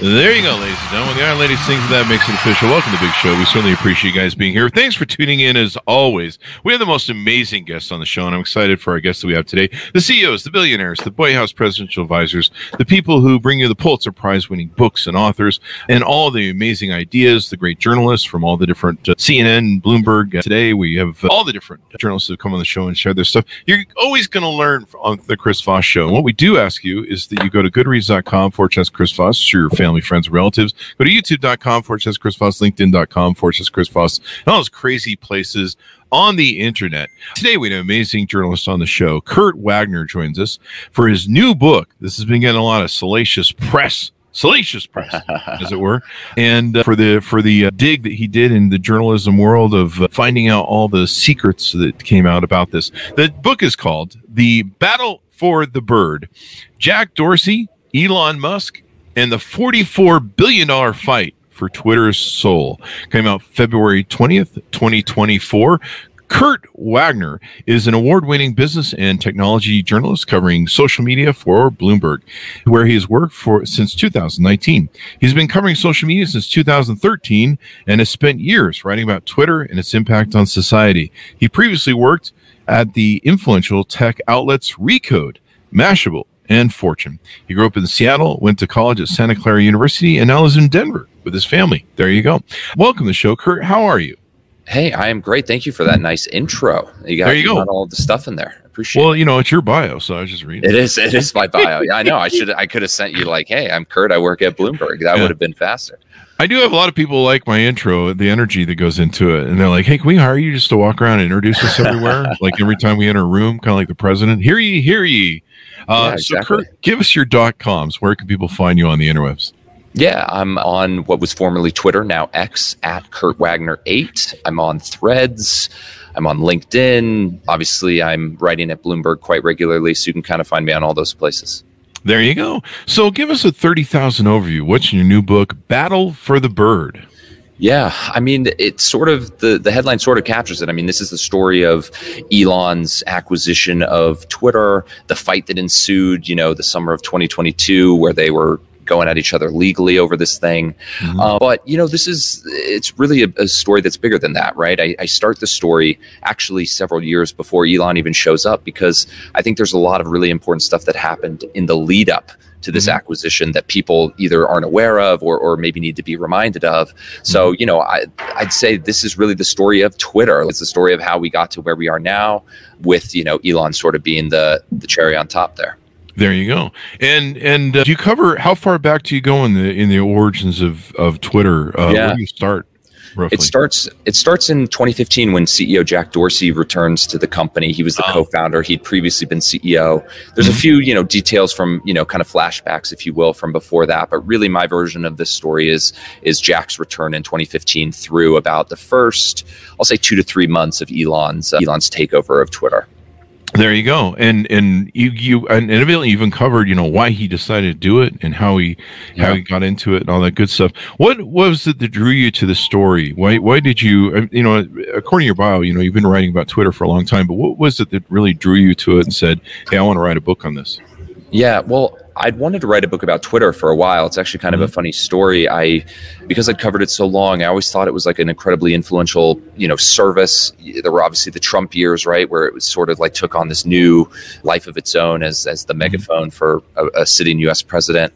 There you go, ladies and gentlemen. The Iron Lady sings that makes it official. Welcome to the big show. We certainly appreciate you guys being here. Thanks for tuning in as always. We have the most amazing guests on the show, and I'm excited for our guests that we have today. The CEOs, the billionaires, the White House presidential advisors, the people who bring you the Pulitzer Prize winning books and authors, and all the amazing ideas, the great journalists from all the different uh, CNN, Bloomberg. Uh, today we have uh, all the different journalists who come on the show and share their stuff. You're always going to learn on the Chris Voss show. And what we do ask you is that you go to goodreads.com slash Chris share your family, friends, relatives. Go to youtube.com forward slash Chris Voss, LinkedIn.com forward slash Chris Voss, and all those crazy places on the internet. Today, we have an amazing journalist on the show. Kurt Wagner joins us for his new book. This has been getting a lot of salacious press salacious press, as it were, and uh, for the for the uh, dig that he did in the journalism world of uh, finding out all the secrets that came out about this. The book is called "The Battle for the Bird." Jack Dorsey, Elon Musk, and the $44 billion fight for Twitter's soul came out February 20th, 2024. Kurt Wagner is an award winning business and technology journalist covering social media for Bloomberg, where he has worked for since 2019. He's been covering social media since 2013 and has spent years writing about Twitter and its impact on society. He previously worked at the influential tech outlets Recode, Mashable, and Fortune. He grew up in Seattle, went to college at Santa Clara University, and now lives in Denver with his family. There you go. Welcome to the show, Kurt. How are you? Hey, I am great. Thank you for that nice intro. You got, there you, go. all the stuff in there. Appreciate well, it. you know, it's your bio, so I was just reading. It is. It is my bio. yeah, I know. I should. I could have sent you like, "Hey, I'm Kurt. I work at Bloomberg." That yeah. would have been faster. I do have a lot of people like my intro, the energy that goes into it, and they're like, "Hey, can we hire you just to walk around and introduce us everywhere? like every time we enter a room, kind of like the president. Hear ye, hear ye." Uh, yeah, exactly. So, Kurt, give us your dot coms. Where can people find you on the interwebs? Yeah, I'm on what was formerly Twitter, now X, at Kurt Wagner8. I'm on Threads. I'm on LinkedIn. Obviously, I'm writing at Bloomberg quite regularly, so you can kind of find me on all those places. There you go. So, give us a 30,000 overview. What's your new book, Battle for the Bird? Yeah, I mean, it's sort of the the headline sort of captures it. I mean, this is the story of Elon's acquisition of Twitter, the fight that ensued, you know, the summer of 2022, where they were going at each other legally over this thing. Mm-hmm. Uh, but you know, this is it's really a, a story that's bigger than that, right? I, I, start the story actually several years before Elon even shows up because I think there's a lot of really important stuff that happened in the lead up to this mm-hmm. acquisition that people either aren't aware of or, or maybe need to be reminded of. So, mm-hmm. you know, I, I'd say this is really the story of Twitter. It's the story of how we got to where we are now with, you know, Elon sort of being the, the cherry on top there. There you go. And and uh, do you cover how far back do you go in the in the origins of of Twitter? Uh, yeah. Where do you start? Roughly? It starts. It starts in 2015 when CEO Jack Dorsey returns to the company. He was the oh. co-founder. He'd previously been CEO. There's mm-hmm. a few, you know, details from you know, kind of flashbacks, if you will, from before that. But really, my version of this story is is Jack's return in 2015 through about the first, I'll say, two to three months of Elon's uh, Elon's takeover of Twitter. There you go, and and you you and evidently even covered you know why he decided to do it and how he yeah. how he got into it and all that good stuff. What was it that drew you to the story? Why why did you uh, you know according to your bio you know you've been writing about Twitter for a long time, but what was it that really drew you to it and said, hey, I want to write a book on this? Yeah, well, I'd wanted to write a book about Twitter for a while. It's actually kind mm-hmm. of a mm-hmm. funny story. I because I'd covered it so long, I always thought it was like an incredibly influential, you know, service. There were obviously the Trump years, right, where it was sort of like took on this new life of its own as as the mm-hmm. megaphone for a, a sitting U.S. president.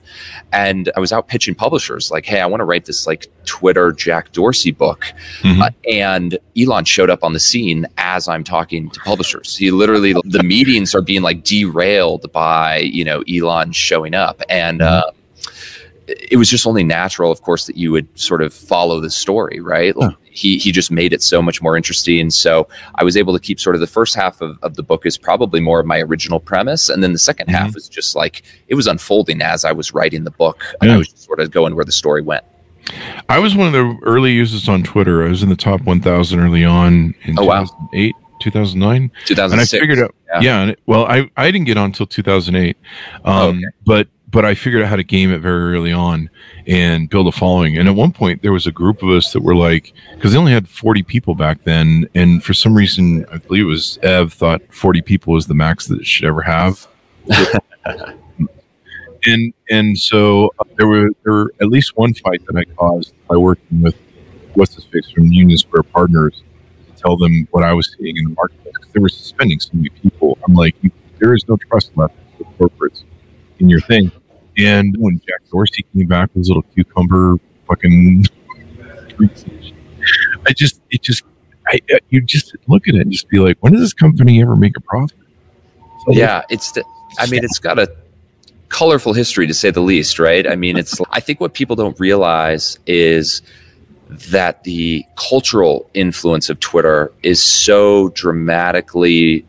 And I was out pitching publishers, like, "Hey, I want to write this like Twitter Jack Dorsey book," mm-hmm. uh, and Elon showed up on the scene as I'm talking to publishers. He literally the meetings are being like derailed by you know Elon showing up and. Mm-hmm. Uh, it was just only natural, of course, that you would sort of follow the story, right? Huh. He he just made it so much more interesting. So I was able to keep sort of the first half of, of the book is probably more of my original premise, and then the 2nd mm-hmm. half is just like it was unfolding as I was writing the book, and yeah. I was sort of going where the story went. I was one of the early users on Twitter. I was in the top 1,000 early on in oh, 2008, wow. 2009. 2006. And I figured out, yeah. yeah well, I, I didn't get on until 2008. Um, oh, okay. But but I figured out how to game it very early on and build a following. And at one point, there was a group of us that were like, because they only had 40 people back then. And for some reason, I believe it was Ev thought 40 people was the max that it should ever have. and and so uh, there were there were at least one fight that I caused by working with what's his face from Union Square Partners to tell them what I was seeing in the marketplace because they were suspending so many people. I'm like, there is no trust left with corporates in your thing. And when Jack Dorsey came back with his little cucumber fucking, I just, it just, I, uh, you just look at it and just be like, when does this company ever make a profit? So yeah, it's, the, I mean, it's got a colorful history to say the least, right? I mean, it's, I think what people don't realize is that the cultural influence of Twitter is so dramatically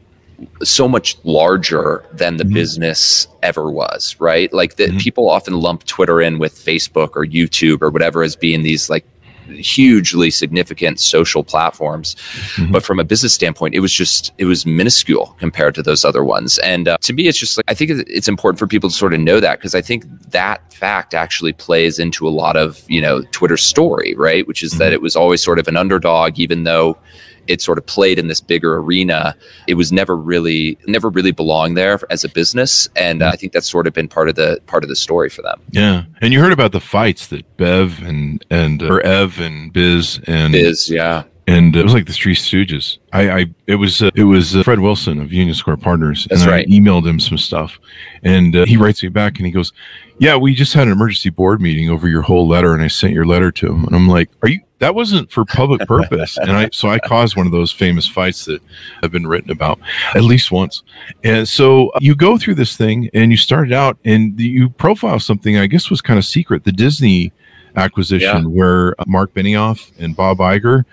so much larger than the mm-hmm. business ever was, right? Like the, mm-hmm. people often lump Twitter in with Facebook or YouTube or whatever as being these like hugely significant social platforms mm-hmm. but from a business standpoint it was just it was minuscule compared to those other ones and uh, to me it's just like i think it's important for people to sort of know that because i think that fact actually plays into a lot of you know twitter's story right which is mm-hmm. that it was always sort of an underdog even though it sort of played in this bigger arena. It was never really never really belonged there as a business, and uh, I think that's sort of been part of the part of the story for them. Yeah, and you heard about the fights that Bev and and uh, or Ev and Biz and Biz, yeah, and it was like the Three Stooges. I, I it was uh, it was uh, Fred Wilson of Union Square Partners, That's and right. I emailed him some stuff, and uh, he writes me back and he goes, "Yeah, we just had an emergency board meeting over your whole letter, and I sent your letter to him." And I'm like, "Are you that wasn't for public purpose and i so i caused one of those famous fights that have been written about at least once and so uh, you go through this thing and you started out and you profile something i guess was kind of secret the disney acquisition yeah. where mark benioff and bob Iger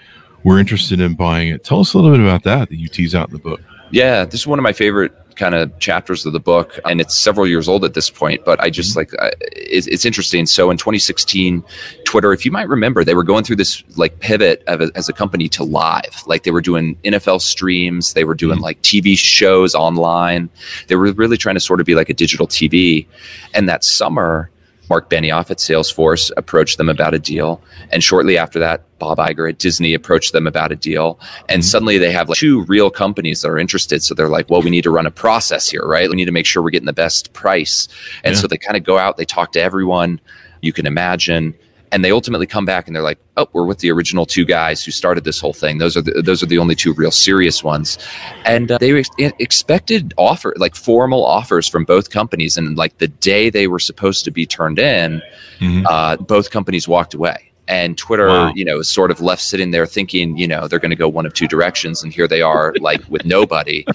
were interested in buying it tell us a little bit about that that you tease out in the book yeah this is one of my favorite kind of chapters of the book, and it's several years old at this point. But I just mm-hmm. like uh, it's, it's, interesting. So in 2016, Twitter, if you might remember, they were going through this like pivot a, as a company to live. Like they were doing NFL streams, they were doing mm-hmm. like TV shows online. They were really trying to sort of be like a digital TV. And that summer, Mark Benioff at Salesforce approached them about a deal. And shortly after that, Bob Iger at Disney approached them about a deal. And mm-hmm. suddenly they have like two real companies that are interested. So they're like, well, we need to run a process here, right? We need to make sure we're getting the best price. And yeah. so they kind of go out, they talk to everyone you can imagine and they ultimately come back and they're like, "Oh, we're with the original two guys who started this whole thing. Those are the, those are the only two real serious ones." And uh, they ex- expected offer like formal offers from both companies, and like the day they were supposed to be turned in, mm-hmm. uh, both companies walked away. And Twitter, wow. you know, is sort of left sitting there thinking, you know, they're going to go one of two directions, and here they are, like with nobody.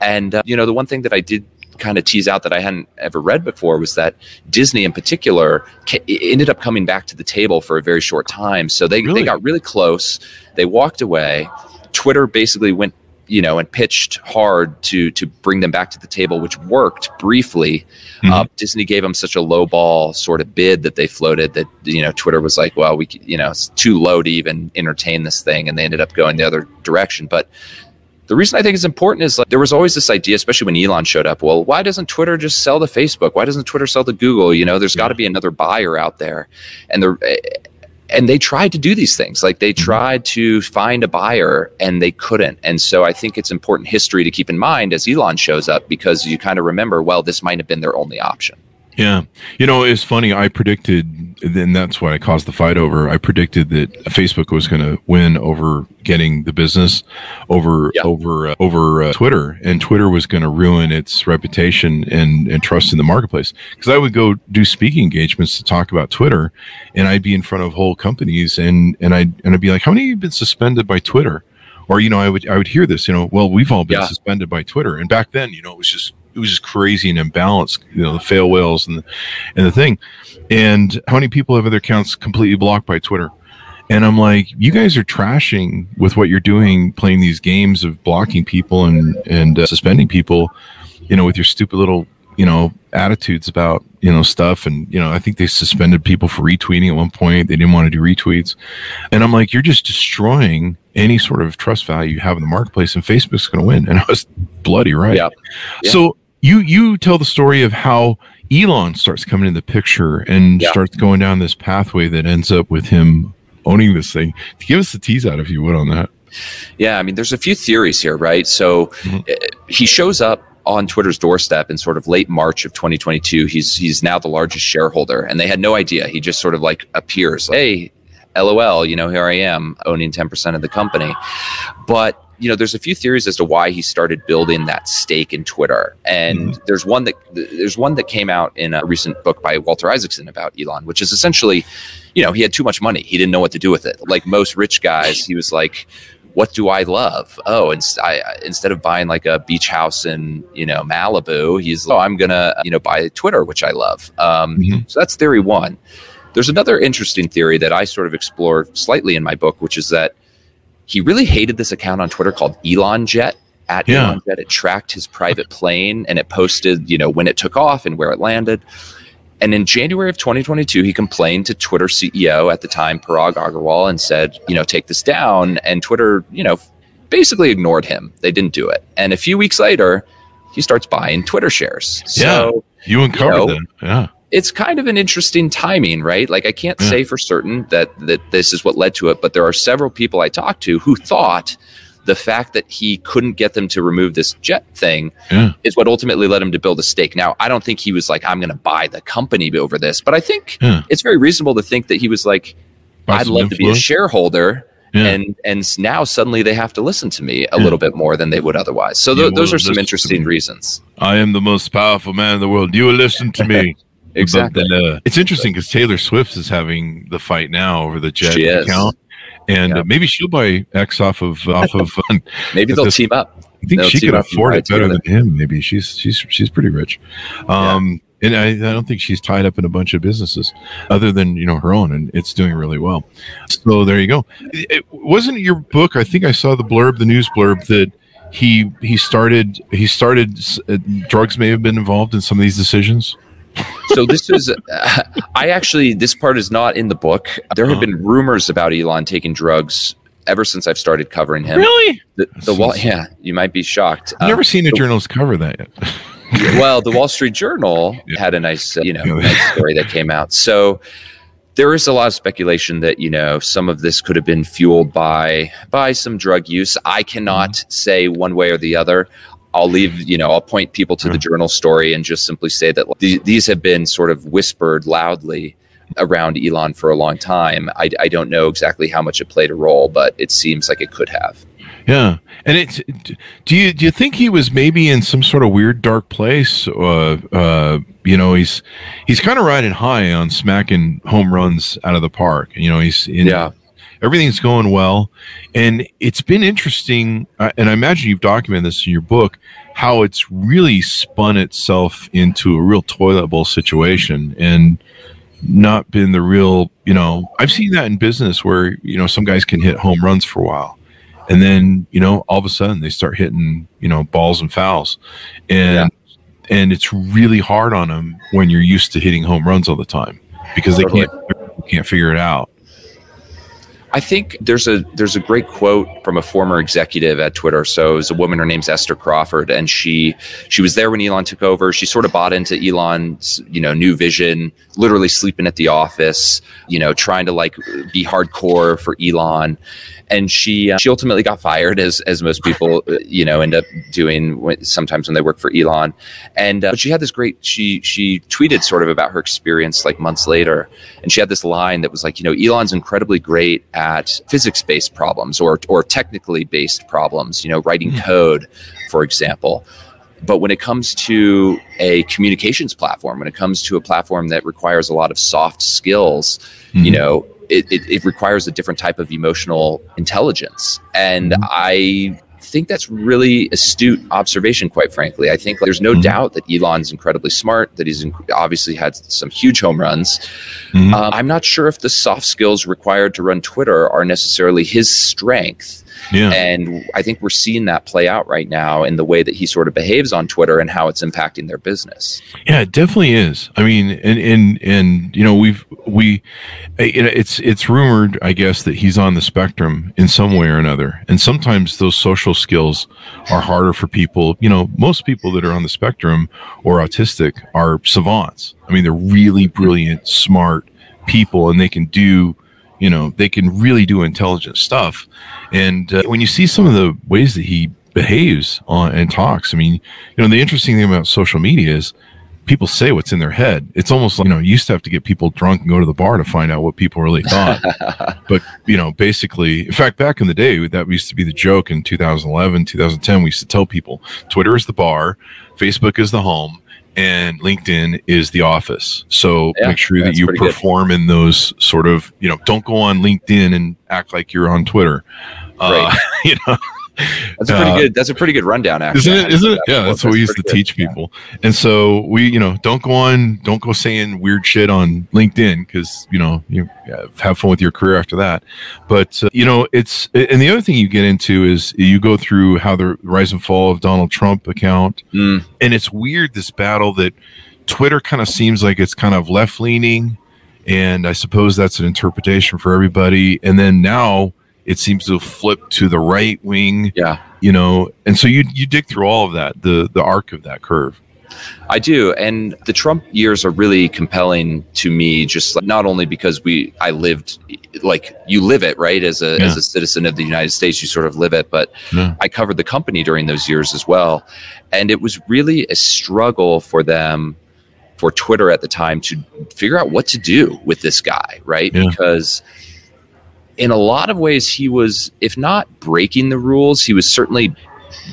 And uh, you know, the one thing that I did kind of tease out that I hadn't ever read before was that Disney in particular ended up coming back to the table for a very short time. So they, really? they got really close. They walked away. Twitter basically went you know, and pitched hard to to bring them back to the table, which worked briefly. Mm-hmm. Uh, Disney gave them such a low ball sort of bid that they floated that you know Twitter was like, well, we you know it's too low to even entertain this thing, and they ended up going the other direction. But the reason I think it's important is like there was always this idea, especially when Elon showed up. Well, why doesn't Twitter just sell to Facebook? Why doesn't Twitter sell to Google? You know, there's got to be another buyer out there, and the and they tried to do these things. Like they mm-hmm. tried to find a buyer and they couldn't. And so I think it's important history to keep in mind as Elon shows up because you kind of remember, well, this might have been their only option. Yeah. You know, it's funny. I predicted, and that's why I caused the fight over. I predicted that Facebook was going to win over getting the business over, yeah. over, uh, over uh, Twitter, and Twitter was going to ruin its reputation and, and trust in the marketplace. Because I would go do speaking engagements to talk about Twitter, and I'd be in front of whole companies, and, and I'd, and I'd be like, how many have been suspended by Twitter? Or, you know, I would, I would hear this, you know, well, we've all been yeah. suspended by Twitter. And back then, you know, it was just, it was just crazy and imbalanced. You know, the fail whales and the, and the thing. And how many people have their accounts completely blocked by Twitter? And I'm like, you guys are trashing with what you're doing, playing these games of blocking people and and uh, suspending people, you know, with your stupid little you know attitudes about you know stuff and you know i think they suspended people for retweeting at one point they didn't want to do retweets and i'm like you're just destroying any sort of trust value you have in the marketplace and facebook's going to win and i was bloody right Yeah. Yeah. so you you tell the story of how elon starts coming in the picture and Yeah. starts going down this pathway that ends up with him owning this thing give us the tease out if you would on that Yeah, I mean, there's a few theories here, right? So Mhm. uh, he shows up on Twitter's doorstep in sort of late March of 2022. He's he's now the largest shareholder, and they had no idea. He just sort of like appears, hey, LOL, you know, here I am owning 10% of the company. But you know, there's a few theories as to why he started building that stake in Twitter, and there's one that there's one that came out in a recent book by Walter Isaacson about Elon, which is essentially, you know, he had too much money, he didn't know what to do with it. Like most rich guys, he was like, "What do I love? Oh, and I, instead of buying like a beach house in you know Malibu, he's like, oh, I'm gonna you know buy Twitter, which I love." Um, Mhm. So that's theory one. There's another interesting theory that I sort of explore slightly in my book, which is that he really hated this account on Twitter called Elon Jet. At Yeah. Elon Jet, it tracked his private plane and it posted, you know, when it took off and where it landed. And in January of 2022, he complained to Twitter CEO at the time, Parag Agrawal, and said, you know, take this down. And Twitter, you know, basically ignored him. They didn't do it. And a few weeks later, he starts buying Twitter shares. So you uncovered know, that yeah it's kind of an interesting timing, right? Like I can't Yeah. say for certain that that this is what led to it, but there are several people I talked to who thought the fact that he couldn't get them to remove this jet thing Yeah. is what ultimately led him to build a stake. Now, I don't think he was like, I'm going to buy the company over this, but I think Yeah. it's very reasonable to think that he was like, Buy I'd love to be a shareholder. Yeah. And and now suddenly they have to listen to me a little bit more than they would otherwise. So th- those are some interesting reasons. I am the most powerful man in the world. You will listen to me. Exactly. But, uh, it's interesting because Taylor Swift is having the fight now over the Jet She is. account, and Yeah. uh, maybe she'll buy X off of off of. I Maybe they'll this- team up. I think They'll she team could afford it better together. than him. Maybe she's she's she's pretty rich, um, and I, I don't think she's tied up in a bunch of businesses other than you know her own, and it's doing really well. So there you go. It, it- wasn't your book? I think I saw the blurb, the news blurb that. He he started he started uh, drugs may have been involved in some of these decisions. So this is uh, i actually this part is not in the book there have Uh-huh. been rumors about elon taking drugs ever since i've started covering him Really? the, the wall yeah you might be shocked I've never Um, seen a journalist cover that yet. well the wall street journal Yeah. had a nice uh, you know nice story that came out so there is a lot of speculation that you know some of this could have been fueled by by some drug use i cannot Mm-hmm. say one way or the other I'll leave, you know, I'll point people to the journal story and just simply say that the, these have been sort of whispered loudly around Elon for a long time. I, I don't know exactly how much it played a role, but it seems like it could have. Yeah, and it's. Do you do you think he was maybe in some sort of weird dark place? Uh, uh, you know, he's he's kind of riding high on smacking home runs out of the park. You know, he's in, Yeah. Everything's going well, and it's been interesting. Uh, and I imagine you've documented this in your book how it's really spun itself into a real toilet bowl situation and not been the real. You know, I've seen that in business where you know some guys can hit home runs for a while and then you know all of a sudden they start hitting you know balls and fouls and and it's really hard on them when you're used to hitting home runs all the time because they can't can't figure it out I think there's a there's a great quote from a former executive at Twitter. So it was a woman, her name's Esther Crawford, and she she was there when Elon took over. She sort of bought into Elon's you know new vision, literally sleeping at the office, you know, trying to like be hardcore for Elon. And she uh, she ultimately got fired, as as most people you know end up doing when, sometimes when they work for Elon. And uh, but she had this great she she tweeted sort of about her experience like months later, and she had this line that was like, you know, Elon's incredibly great at physics-based problems or or technically based problems, you know, writing code, for example. But when it comes to a communications platform, when it comes to a platform that requires a lot of soft skills, you Mhm. know, it, it, it requires a different type of emotional intelligence. And Mhm. I think that's really astute observation, quite frankly. I think there's no mm-hmm. doubt that Elon's incredibly smart, that he's inc- obviously had some huge home runs. Mm-hmm. Um, I'm not sure if the soft skills required to run Twitter are necessarily his strength. Yeah. And I think we're seeing that play out right now in the way that he sort of behaves on Twitter and how it's impacting their business. Yeah, it definitely is. I mean, and and and you know, we've we it's it's rumored, I guess, that he's on the spectrum in some way or another. And sometimes those social skills are harder for people. You know, most people that are on the spectrum or autistic are savants. I mean, they're really brilliant, smart people and they can do you know they can really do intelligent stuff and uh, when you see some of the ways that he behaves on and talks i mean you know the interesting thing about social media is people say what's in their head it's almost like you know you used to have to get people drunk and go to the bar to find out what people really thought but you know basically in fact back in the day that used to be the joke in 2011 2010 we used to tell people twitter is the bar facebook is the home and LinkedIn is the office. So yeah, make sure that you perform good. in those sort of, you know, don't go on LinkedIn and act like you're on Twitter. Uh, right. you know, that's a pretty uh, good. That's a pretty good rundown. Actually, isn't it? Isn't it? Yeah, that's what we used to teach good. people. And so we, you know, don't go on, don't go saying weird shit on LinkedIn because you know you have fun with your career after that. But uh, you know, it's and the other thing you get into is you go through how the rise and fall of Donald Trump account, mm. and it's weird this battle that Twitter kind of seems like it's kind of left leaning, and I suppose that's an interpretation for everybody. And then now it seems to flip to the right wing. Yeah. You know, and so you you dig through all of that, the the arc of that curve. I do, and the Trump years are really compelling to me. Just like, not only because we, I lived, like you live it, right? As a yeah. as a citizen of the United States, you sort of live it. But yeah. I covered the company during those years as well, and it was really a struggle for them, for Twitter at the time, to figure out what to do with this guy, right? Yeah. Because in a lot of ways, he was, if not breaking the rules, he was certainly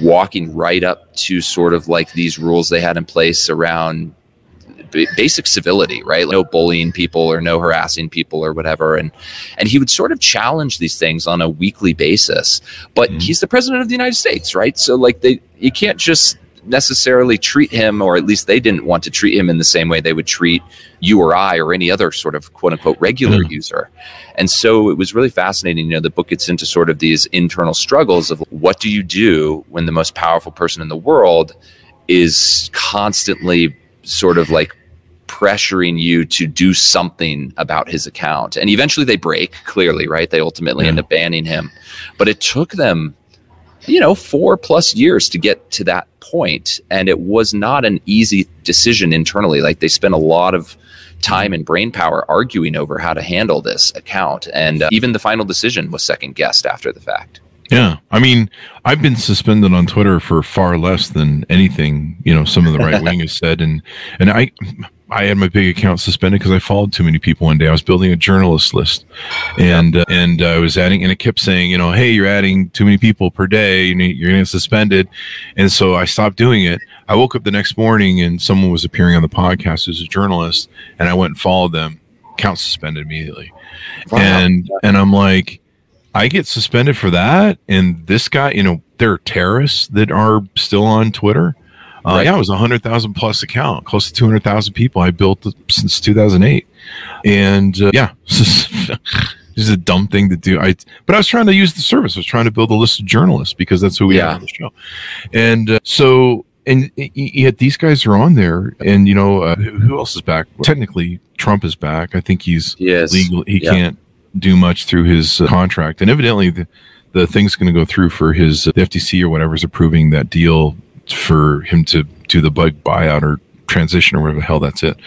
walking right up to sort of like these rules they had in place around basic civility, right? Like no bullying people or no harassing people or whatever. And and he would sort of challenge these things on a weekly basis. But mm-hmm. he's the president of the United States, right? So like they you can't just necessarily treat him, or at least they didn't want to treat him in the same way they would treat you or I or any other sort of quote unquote regular mm. user. And so it was really fascinating. You know, the book gets into sort of these internal struggles of what do you do when the most powerful person in the world is constantly sort of like pressuring you to do something about his account. And eventually they break, clearly, right? They ultimately yeah. end up banning him. But it took them you know, four plus years to get to that point, and it was not an easy decision internally. Like they spent a lot of time and brain power arguing over how to handle this account, and uh, even the final decision was second guessed after the fact. Yeah, I mean, I've been suspended on Twitter for far less than anything you know some of the right wing has said, and and I I had my big account suspended because I followed too many people one day. I was building a journalist list, and uh, and I was adding, and it kept saying, you know, hey, you're adding too many people per day. You need, you're getting suspended, and so I stopped doing it. I woke up the next morning and someone was appearing on the podcast as a journalist, and I went and followed them. Account suspended immediately, wow. and and I'm like, I get suspended for that, and this guy, you know, there are terrorists that are still on Twitter uh, right. Yeah, it was a hundred thousand plus account, close to two hundred thousand people. I built since two thousand eight, and uh, yeah, this is a dumb thing to do. I but I was trying to use the service. I was trying to build a list of journalists because that's who we yeah. have on the show, and uh, so and yet these guys are on there, and you know uh, who else is back? Technically, Trump is back. I think he's yes. legal. He yeah. can't do much through his uh, contract, and evidently the the thing's going to go through for his uh, the FTC or whatever is approving that deal for him to do the bug buyout or transition or whatever the hell that's it.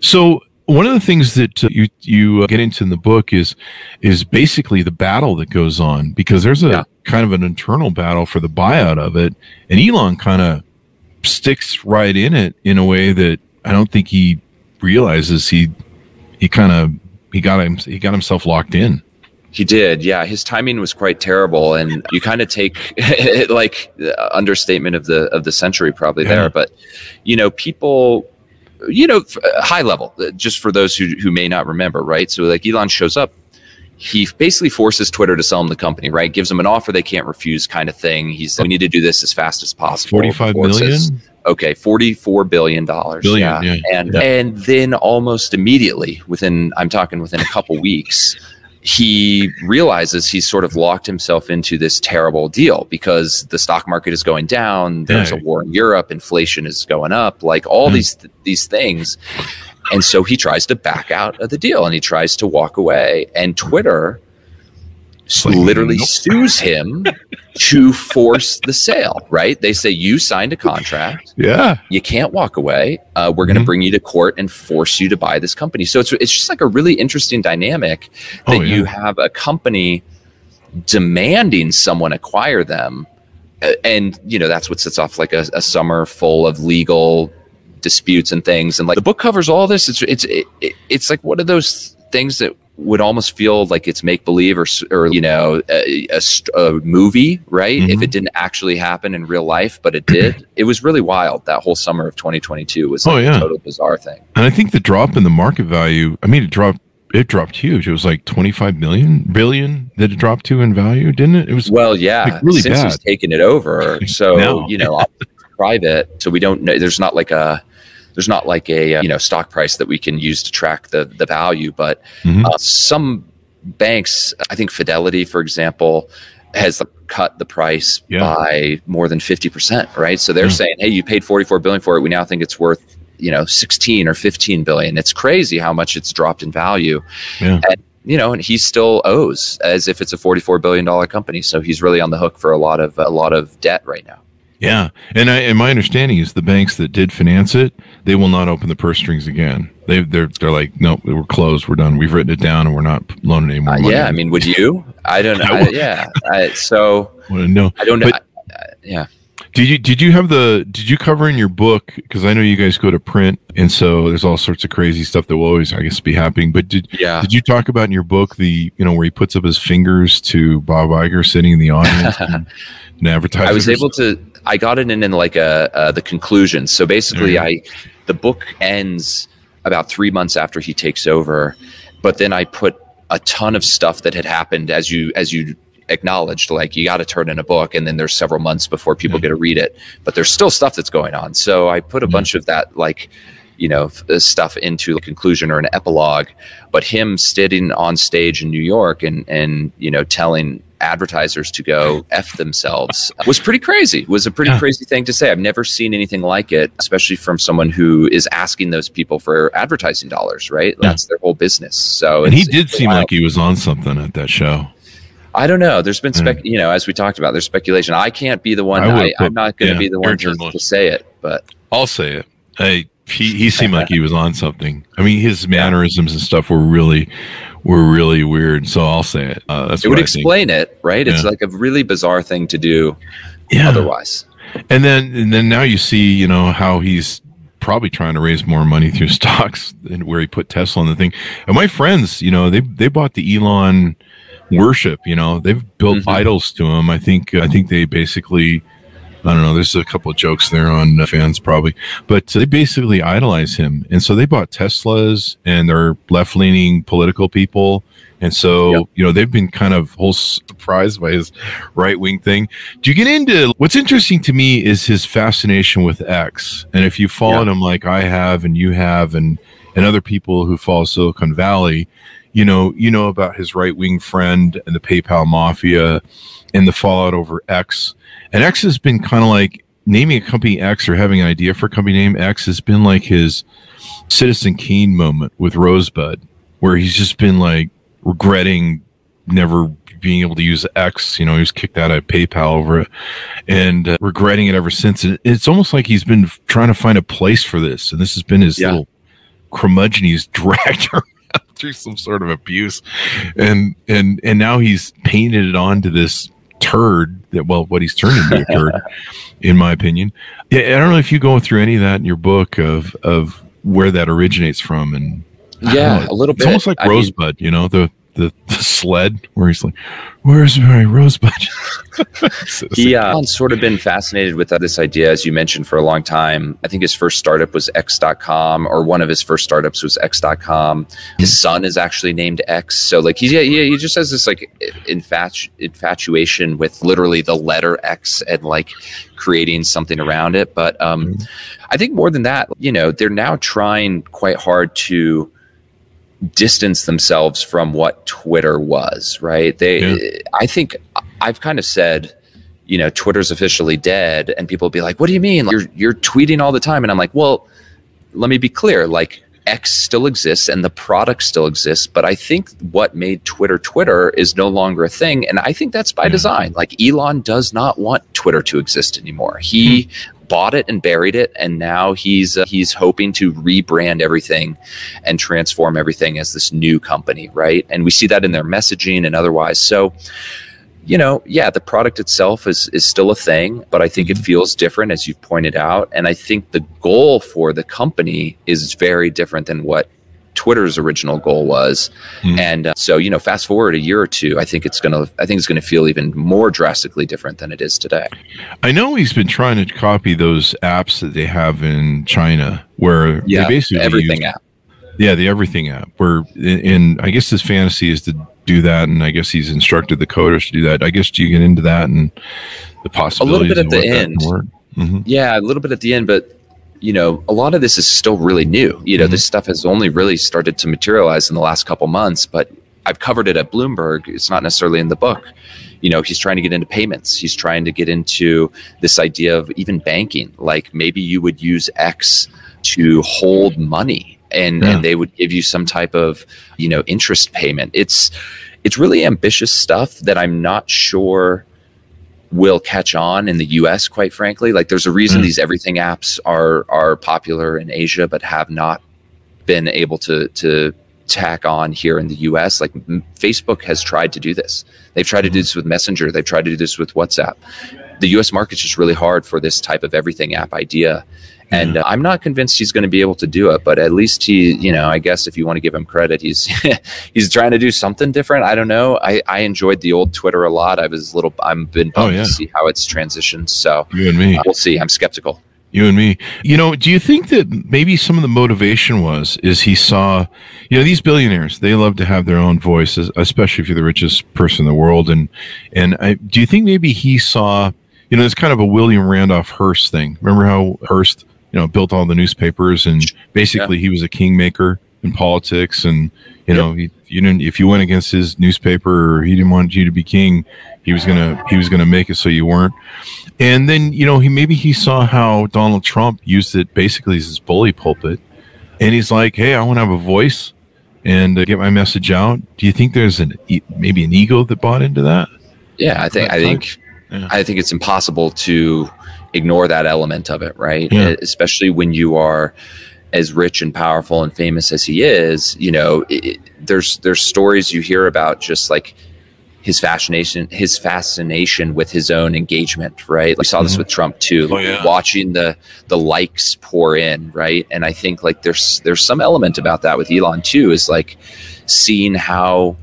So one of the things that uh, you you uh, get into in the book is is basically the battle that goes on because there's a yeah. kind of an internal battle for the buyout of it, and Elon kind of sticks right in it in a way that I don't think he realizes he he kind of he got him he got himself locked in. He did, yeah. His timing was quite terrible, and you kind of take like uh, understatement of the of the century probably yeah. there. But you know, people, you know, uh, high level, uh, just for those who who may not remember, right? So like Elon shows up, he basically forces Twitter to sell him the company, right? Gives them an offer they can't refuse, kind of thing. He's we need to do this as fast as possible. Forty-five million. Says, okay, forty-four billion dollars. Yeah. yeah. And yeah. and then almost immediately, within I'm talking within a couple weeks, he realizes he's sort of locked himself into this terrible deal because the stock market is going down. There's a war in Europe. Inflation is going up. Like all hmm. these these things. And so he tries to back out of the deal and he tries to walk away. And Twitter literally nope. sues him to force the sale, right? They say, You signed a contract. Yeah. You can't walk away. Uh, we're going to mm-hmm. bring you to court and force you to buy this company. So it's, it's just like a really interesting dynamic that oh, yeah. you have a company demanding someone acquire them. And, you know, that's what sets off like a, a summer full of legal disputes and things. And like the book covers all this. It's it's it, it's like one of those things that would almost feel like it's make believe or or you know a, a, a movie, right? Mm-hmm. If it didn't actually happen in real life, but it did. it was really wild. That whole summer of 2022 was like oh, yeah. a total bizarre thing. And I think the drop in the market value. I mean, it dropped it dropped huge. It was like 25 million billion that it dropped to in value, didn't it? It was well, yeah, like really since bad. he's taken it over. So you know, private, so we don't know. There's not like a there's not like a uh, you know stock price that we can use to track the the value, but mm-hmm. uh, some banks, I think Fidelity, for example, has cut the price yeah. by more than 50%, right? So they're yeah. saying, hey, you paid 44 billion for it. We now think it's worth, you know, 16 or 15 billion. It's crazy how much it's dropped in value. Yeah. And, you know, and he still owes as if it's a 44 billion dollar company. So he's really on the hook for a lot of a lot of debt right now. Yeah, and I, and my understanding is the banks that did finance it, they will not open the purse strings again. They they're they're like, no, we're closed, we're done, we've written it down, and we're not loaning any more uh, money. Yeah, I mean, would you? I don't know. I, yeah, I, so no, I don't know. But, I, yeah. Did you did you have the did you cover in your book because I know you guys go to print and so there's all sorts of crazy stuff that will always I guess be happening but did yeah. did you talk about in your book the you know where he puts up his fingers to Bob Iger sitting in the audience and, and advertising I was able to I got it in in like a uh, the conclusion. So basically, mm-hmm. I the book ends about three months after he takes over, but then I put a ton of stuff that had happened as you as you acknowledged like you got to turn in a book and then there's several months before people mm-hmm. get to read it but there's still stuff that's going on so i put a mm-hmm. bunch of that like you know uh, stuff into a conclusion or an epilogue but him sitting on stage in new york and and you know telling advertisers to go f themselves was pretty crazy. Was a pretty yeah. crazy thing to say. I've never seen anything like it, especially from someone who is asking those people for advertising dollars. Right, yeah. that's their whole business. So and he did seem wild. like he was on something at that show. I don't know. There's been hmm. spec, you know, as we talked about, there's speculation. I can't be the one. I am not going to yeah, be the one to, to, say it, but I'll say it. Hey, he, he seemed like he was on something. I mean, his mannerisms and stuff were really were really weird. So I'll say it. Uh, that's it would explain it, right? Yeah. It's like a really bizarre thing to do. Yeah. Otherwise, and then and then now you see, you know, how he's probably trying to raise more money through stocks and where he put Tesla on the thing. And my friends, you know, they they bought the Elon worship. You know, they've built mm-hmm. idols to him. I think I think they basically I don't know. There's a couple of jokes there on fans probably, but they basically idolize him, and so they bought Teslas, and they're left leaning political people, and so yep. you know they've been kind of whole surprised by his right wing thing. Do you get into what's interesting to me is his fascination with X, and if you followed him like I have, and you have, and and other people who follow Silicon Valley, you know you know about his right wing friend and the PayPal mafia, and the fallout over X and X has been kind of like naming a company X or having an idea for a company name X has been like his Citizen Kane moment with Rosebud, where he's just been like regretting never being able to use X. You know, he was kicked out of PayPal over it and uh, regretting it ever since. And it's almost like he's been trying to find a place for this. And this has been his yeah. little curmudgeon he's dragged around through some sort of abuse. And, and, and now he's painted it onto this turd that well what he's turned into a turd in my opinion. Yeah i don't know if you go through any of that in your book of of where that originates from and yeah know, a little it's bit. almost like I rosebud mean, you know the, the, the sled where he's like, "Where's my rosebud?" he uh, sort of been fascinated with this idea, as you mentioned, for a long time. I think his first startup was X.com, or one of his first startups was X.com. His son is actually named X, so like he yeah, he just has this like infatu- infatuation with literally the letter X and like creating something around it. But um, mm-hmm. I think more than that, you know, they're now trying quite hard to distance themselves from what Twitter was, right? They, yeah. I think I've kind of said, you know, Twitter's officially dead, and people be like, "What do you mean? You're you're tweeting all the time?" And I'm like, "Well, let me be clear. Like, X still exists and the product still exists, but I think what made Twitter Twitter is no longer a thing, and I think that's by yeah. design. Like, Elon does not want Twitter to exist anymore. He hmm bought it and buried it, and now he's uh, he's hoping to rebrand everything and transform everything as this new company, right? And we see that in their messaging and otherwise. So you know, yeah, the product itself is is still a thing, but I think it mm-hmm. feels different as you've pointed out, and I think the goal for the company is very different than what Twitter's original goal was. Mm. And uh, so, you know, fast forward a year or two, I think it's going to, I think it's going to feel even more drastically different than it is today. I know he's been trying to copy those apps that they have in China where yeah, they basically everything use, app. Yeah, the everything app. Where, and I guess his fantasy is to do that, and I guess he's instructed the coders to do that. I guess do you get into that and the possibilities? A little bit at the end. Mm-hmm. Yeah, a little bit at the end, but you know, a lot of this is still really new. You know, mm-hmm. this stuff has only really started to materialize in the last couple months, but I've covered it at Bloomberg. It's not necessarily in the book. You know, he's trying to get into payments. He's trying to get into this idea of even banking. Like maybe you would use X to hold money and, yeah. and they would give you some type of, you know, interest payment. It's it's really ambitious stuff that I'm not sure will catch on in the US quite frankly. Like there's a reason mm. these everything apps are are popular in Asia but have not been able to to tack on here in the US like m- Facebook has tried to do this. They've tried to do this with Messenger. They've tried to do this with WhatsApp. The US market's just really hard for this type of everything app idea and uh, I'm not convinced he's going to be able to do it, but at least he, you know, I guess if you want to give him credit, he's he's trying to do something different. I don't know. I, I enjoyed the old Twitter a lot. I was a little, I've been oh, yeah. to see how it's transitioned. So you and me, uh, we'll see. I'm skeptical. You and me. You know, do you think that maybe some of the motivation was is he saw, you know, these billionaires they love to have their own voices, especially if you're the richest person in the world, and and I, do you think maybe he saw, you know, it's kind of a William Randolph Hearst thing. Remember how Hearst you know built all the newspapers and basically yeah. he was a kingmaker in politics and you know yep. he, you didn't if you went against his newspaper or he didn't want you to be king he was gonna he was gonna make it so you weren't and then you know he maybe he saw how donald trump used it basically as his bully pulpit and he's like hey i want to have a voice and uh, get my message out do you think there's an maybe an ego that bought into that yeah i think i think yeah. i think it's impossible to ignore that element of it, right? Yeah. Especially when you are as rich and powerful and famous as he is, you know, it, there's there's stories you hear about just like his fascination his fascination with his own engagement, right? We saw this mm-hmm. with Trump too, oh, yeah. watching the the likes pour in, right? And I think like there's there's some element about that with Elon too, is like seeing how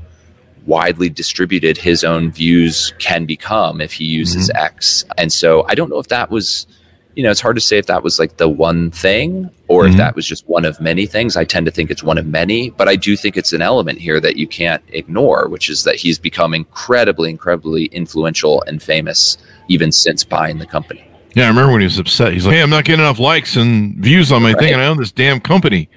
widely distributed his own views can become if he uses mm-hmm. X. And so I don't know if that was, you know, it's hard to say if that was like the one thing or mm-hmm. if that was just one of many things. I tend to think it's one of many, but I do think it's an element here that you can't ignore, which is that he's become incredibly, incredibly influential and famous even since buying the company. Yeah, I remember when he was upset. He's like, "Hey, I'm not getting enough likes and views on my right. thing, and I own this damn company."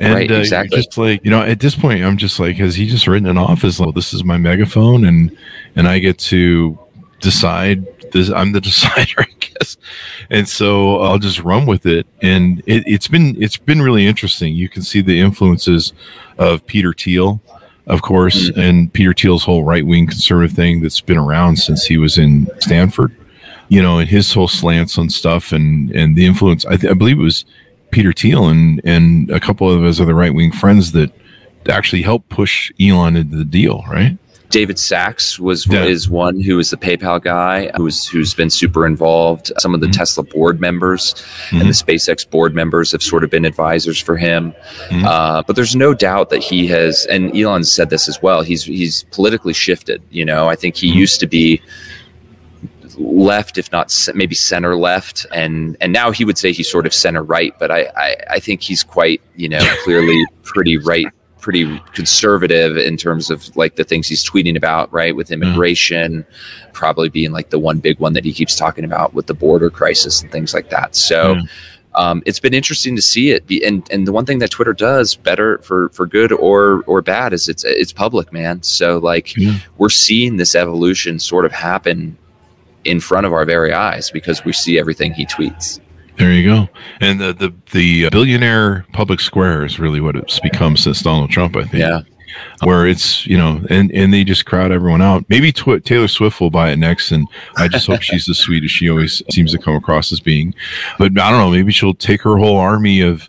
And right, uh, exactly. just like you know, at this point, I'm just like, has he just written an office? as well? This is my megaphone, and and I get to decide. This, I'm the decider, I guess, and so I'll just run with it. And it, it's been it's been really interesting. You can see the influences of Peter Thiel, of course, mm-hmm. and Peter Thiel's whole right wing conservative thing that's been around since he was in Stanford. You know, and his whole slants on stuff and and the influence. I, th- I believe it was Peter Thiel and and a couple of his other right wing friends that actually helped push Elon into the deal, right? David Sacks was Yeah. is one who is the PayPal guy who's who's been super involved. Some of the Mhm. Tesla board members Mhm. and the SpaceX board members have sort of been advisors for him. Mhm. Uh, but there's no doubt that he has, and Elon said this as well. He's he's politically shifted. You know, I think he Mhm. used to be left, if not maybe center left, and and now he would say he's sort of center right. But I I, I think he's quite you know clearly pretty right. Pretty conservative in terms of like the things he's tweeting about, right? With immigration, probably being like the one big one that he keeps talking about with the border crisis and things like that. So, Yeah. um, it's been interesting to see it. Be, and and the one thing that Twitter does better for for good or or bad is it's it's public, man. So like Yeah. we're seeing this evolution sort of happen in front of our very eyes because we see everything he tweets. There you go. And the, the the billionaire public square is really what it's become since Donald Trump. I think. Yeah. Where it's you know, and and they just crowd everyone out. Maybe Tw- Taylor Swift will buy it next, and I just hope she's as sweet as she always seems to come across as being. But I don't know. Maybe she'll take her whole army of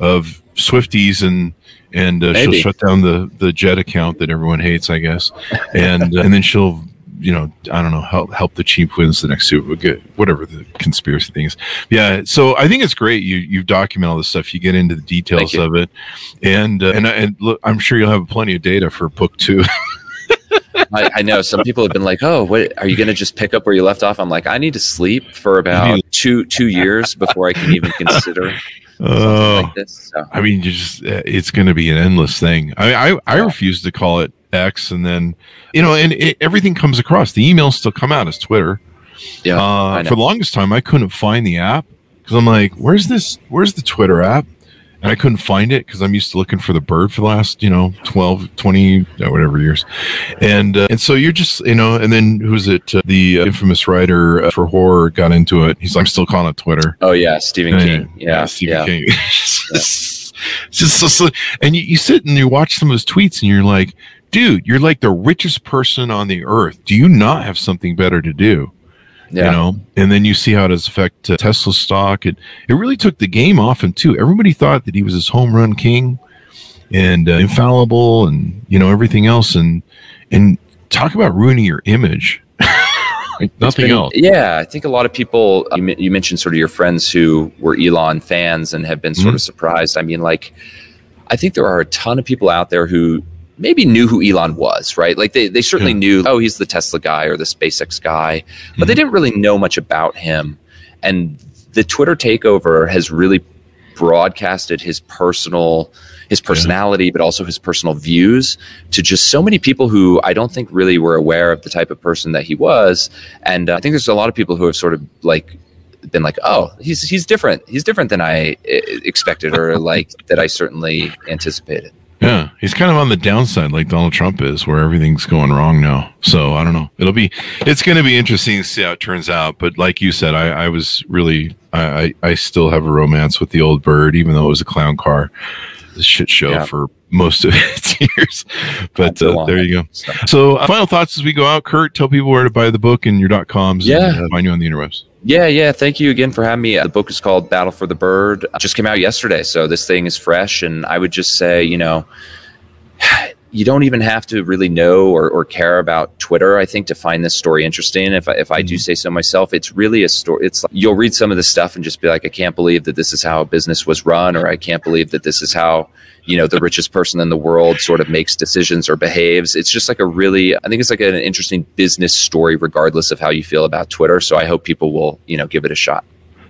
of Swifties and and uh, she'll shut down the the jet account that everyone hates, I guess, and uh, and then she'll you know I don't know help help the Chief wins the next Super Bowl, whatever the conspiracy thing is. Yeah, so I think it's great you you document all this stuff. You get into the details of it, and uh, and and look, I'm sure you'll have plenty of data for book two. I, I know some people have been like, "Oh, what are you going to just pick up where you left off?" I'm like, I need to sleep for about two two years before I can even consider Oh, like this. So, I mean, you just uh, it's going to be an endless thing. I I, I refuse to call it X, and then you know, and it, everything comes across. The emails still come out as Twitter. yeah, Uh, for the longest time, I couldn't find the app because I'm like, "Where's this? Where's the Twitter app?" And I couldn't find it because I'm used to looking for the bird for the last, you know, 12, 20, uh, whatever years. And uh, and so you're just, you know, and then who's it? Uh, the uh, infamous writer uh, for horror got into it. He's like, I'm still calling it Twitter. oh yeah, Stephen King. Yeah, yeah. Stephen King. Just so, so, and you, you sit and you watch some of his tweets and you're like, dude, you're like the richest person on the earth. Do you not have something better to do? Yeah. You know, and then you see how it does affect uh, Tesla stock. It it really took the game off him too. Everybody thought that he was this home run king and uh, infallible, and you know everything else. And and talk about ruining your image. like nothing been- else. Yeah, I think a lot of people. You, you mentioned sort of your friends who were Elon fans and have been sort Mhm. of surprised. I mean, like, I think there are a ton of people out there who maybe knew who Elon was, right? Like they, they certainly Yeah. knew, oh, he's the Tesla guy or the SpaceX guy, but they didn't really know much about him. And the Twitter takeover has really broadcasted his personal his personality but also his personal views to just so many people who I don't think really were aware of the type of person that he was and uh, I think there's a lot of people who have sort of like been like oh he's he's different he's different than I expected or like that I certainly anticipated Yeah, he's kind of on the downside, like Donald Trump is, where everything's going wrong now. So I don't know. It'll be, it's going to be interesting to see how it turns out. But like you said, I, I was really, I, I, I still have a romance with the old bird, even though it was a clown car, shit show Yeah. for most of its years. But uh, there you go. So, uh, final thoughts as we go out. Kurt, tell people where to buy the book and your dot coms. Yeah. and, uh, find you on the interwebs. Yeah, yeah. Thank you again for having me. The book is called Battle for the Bird. It just came out yesterday, so this thing is fresh. And I would just say, you know, you don't even have to really know or, or care about Twitter, I think, to find this story interesting. If I, if I do mm-hmm. say so myself, it's really a story. It's like, you'll read some of the stuff and just be like, I can't believe that this is how a business was run, or I can't believe that this is how you know the richest person in the world sort of makes decisions or behaves. It's just like a really, I think it's like an interesting business story, regardless of how you feel about Twitter. So I hope people will you know give it a shot.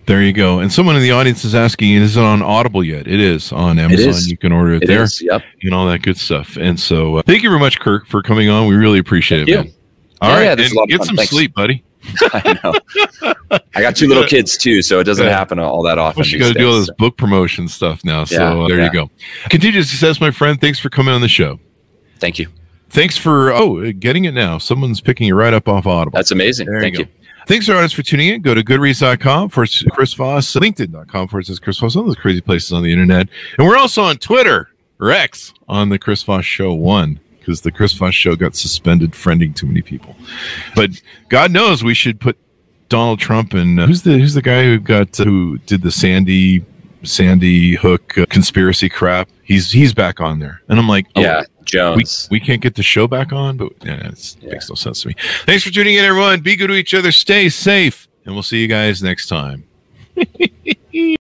There you go. And someone in the audience is asking, is it on Audible yet? It is on Amazon. is. You can order it, It there. is, Yep. and all that good stuff. And so, uh, thank you very much, Kirk, for coming on. We really appreciate Thank it, you. man. All Yeah, right, yeah, and a lot of get some Thanks. sleep, buddy. I know. I got two little kids too, so it doesn't Yeah. happen all that often. Plus, you got to do all this book promotion stuff now. So uh, there you go. Continued success, my friend. Thanks for coming on the show. Thank you. Thanks for oh, getting it now. Someone's picking you right up off Audible. That's amazing. There Thank you you. Thanks our audience for tuning in. Go to goodreads.com for Chris Voss, LinkedIn.com for Chris Voss, all those crazy places on the internet. And we're also on Twitter Rex, on the Chris Voss Show 1 because the Chris Voss Show got suspended friending too many people. But God knows we should put Donald Trump and uh, who's the who's the guy who got uh, who did the Sandy Sandy Hook uh, conspiracy crap. He's he's back on there, and I'm like, oh, yeah, we, Jones. we can't get the show back on, but yeah, it Yeah. makes no sense to me. Thanks for tuning in, everyone. Be good to each other. Stay safe, and we'll see you guys next time.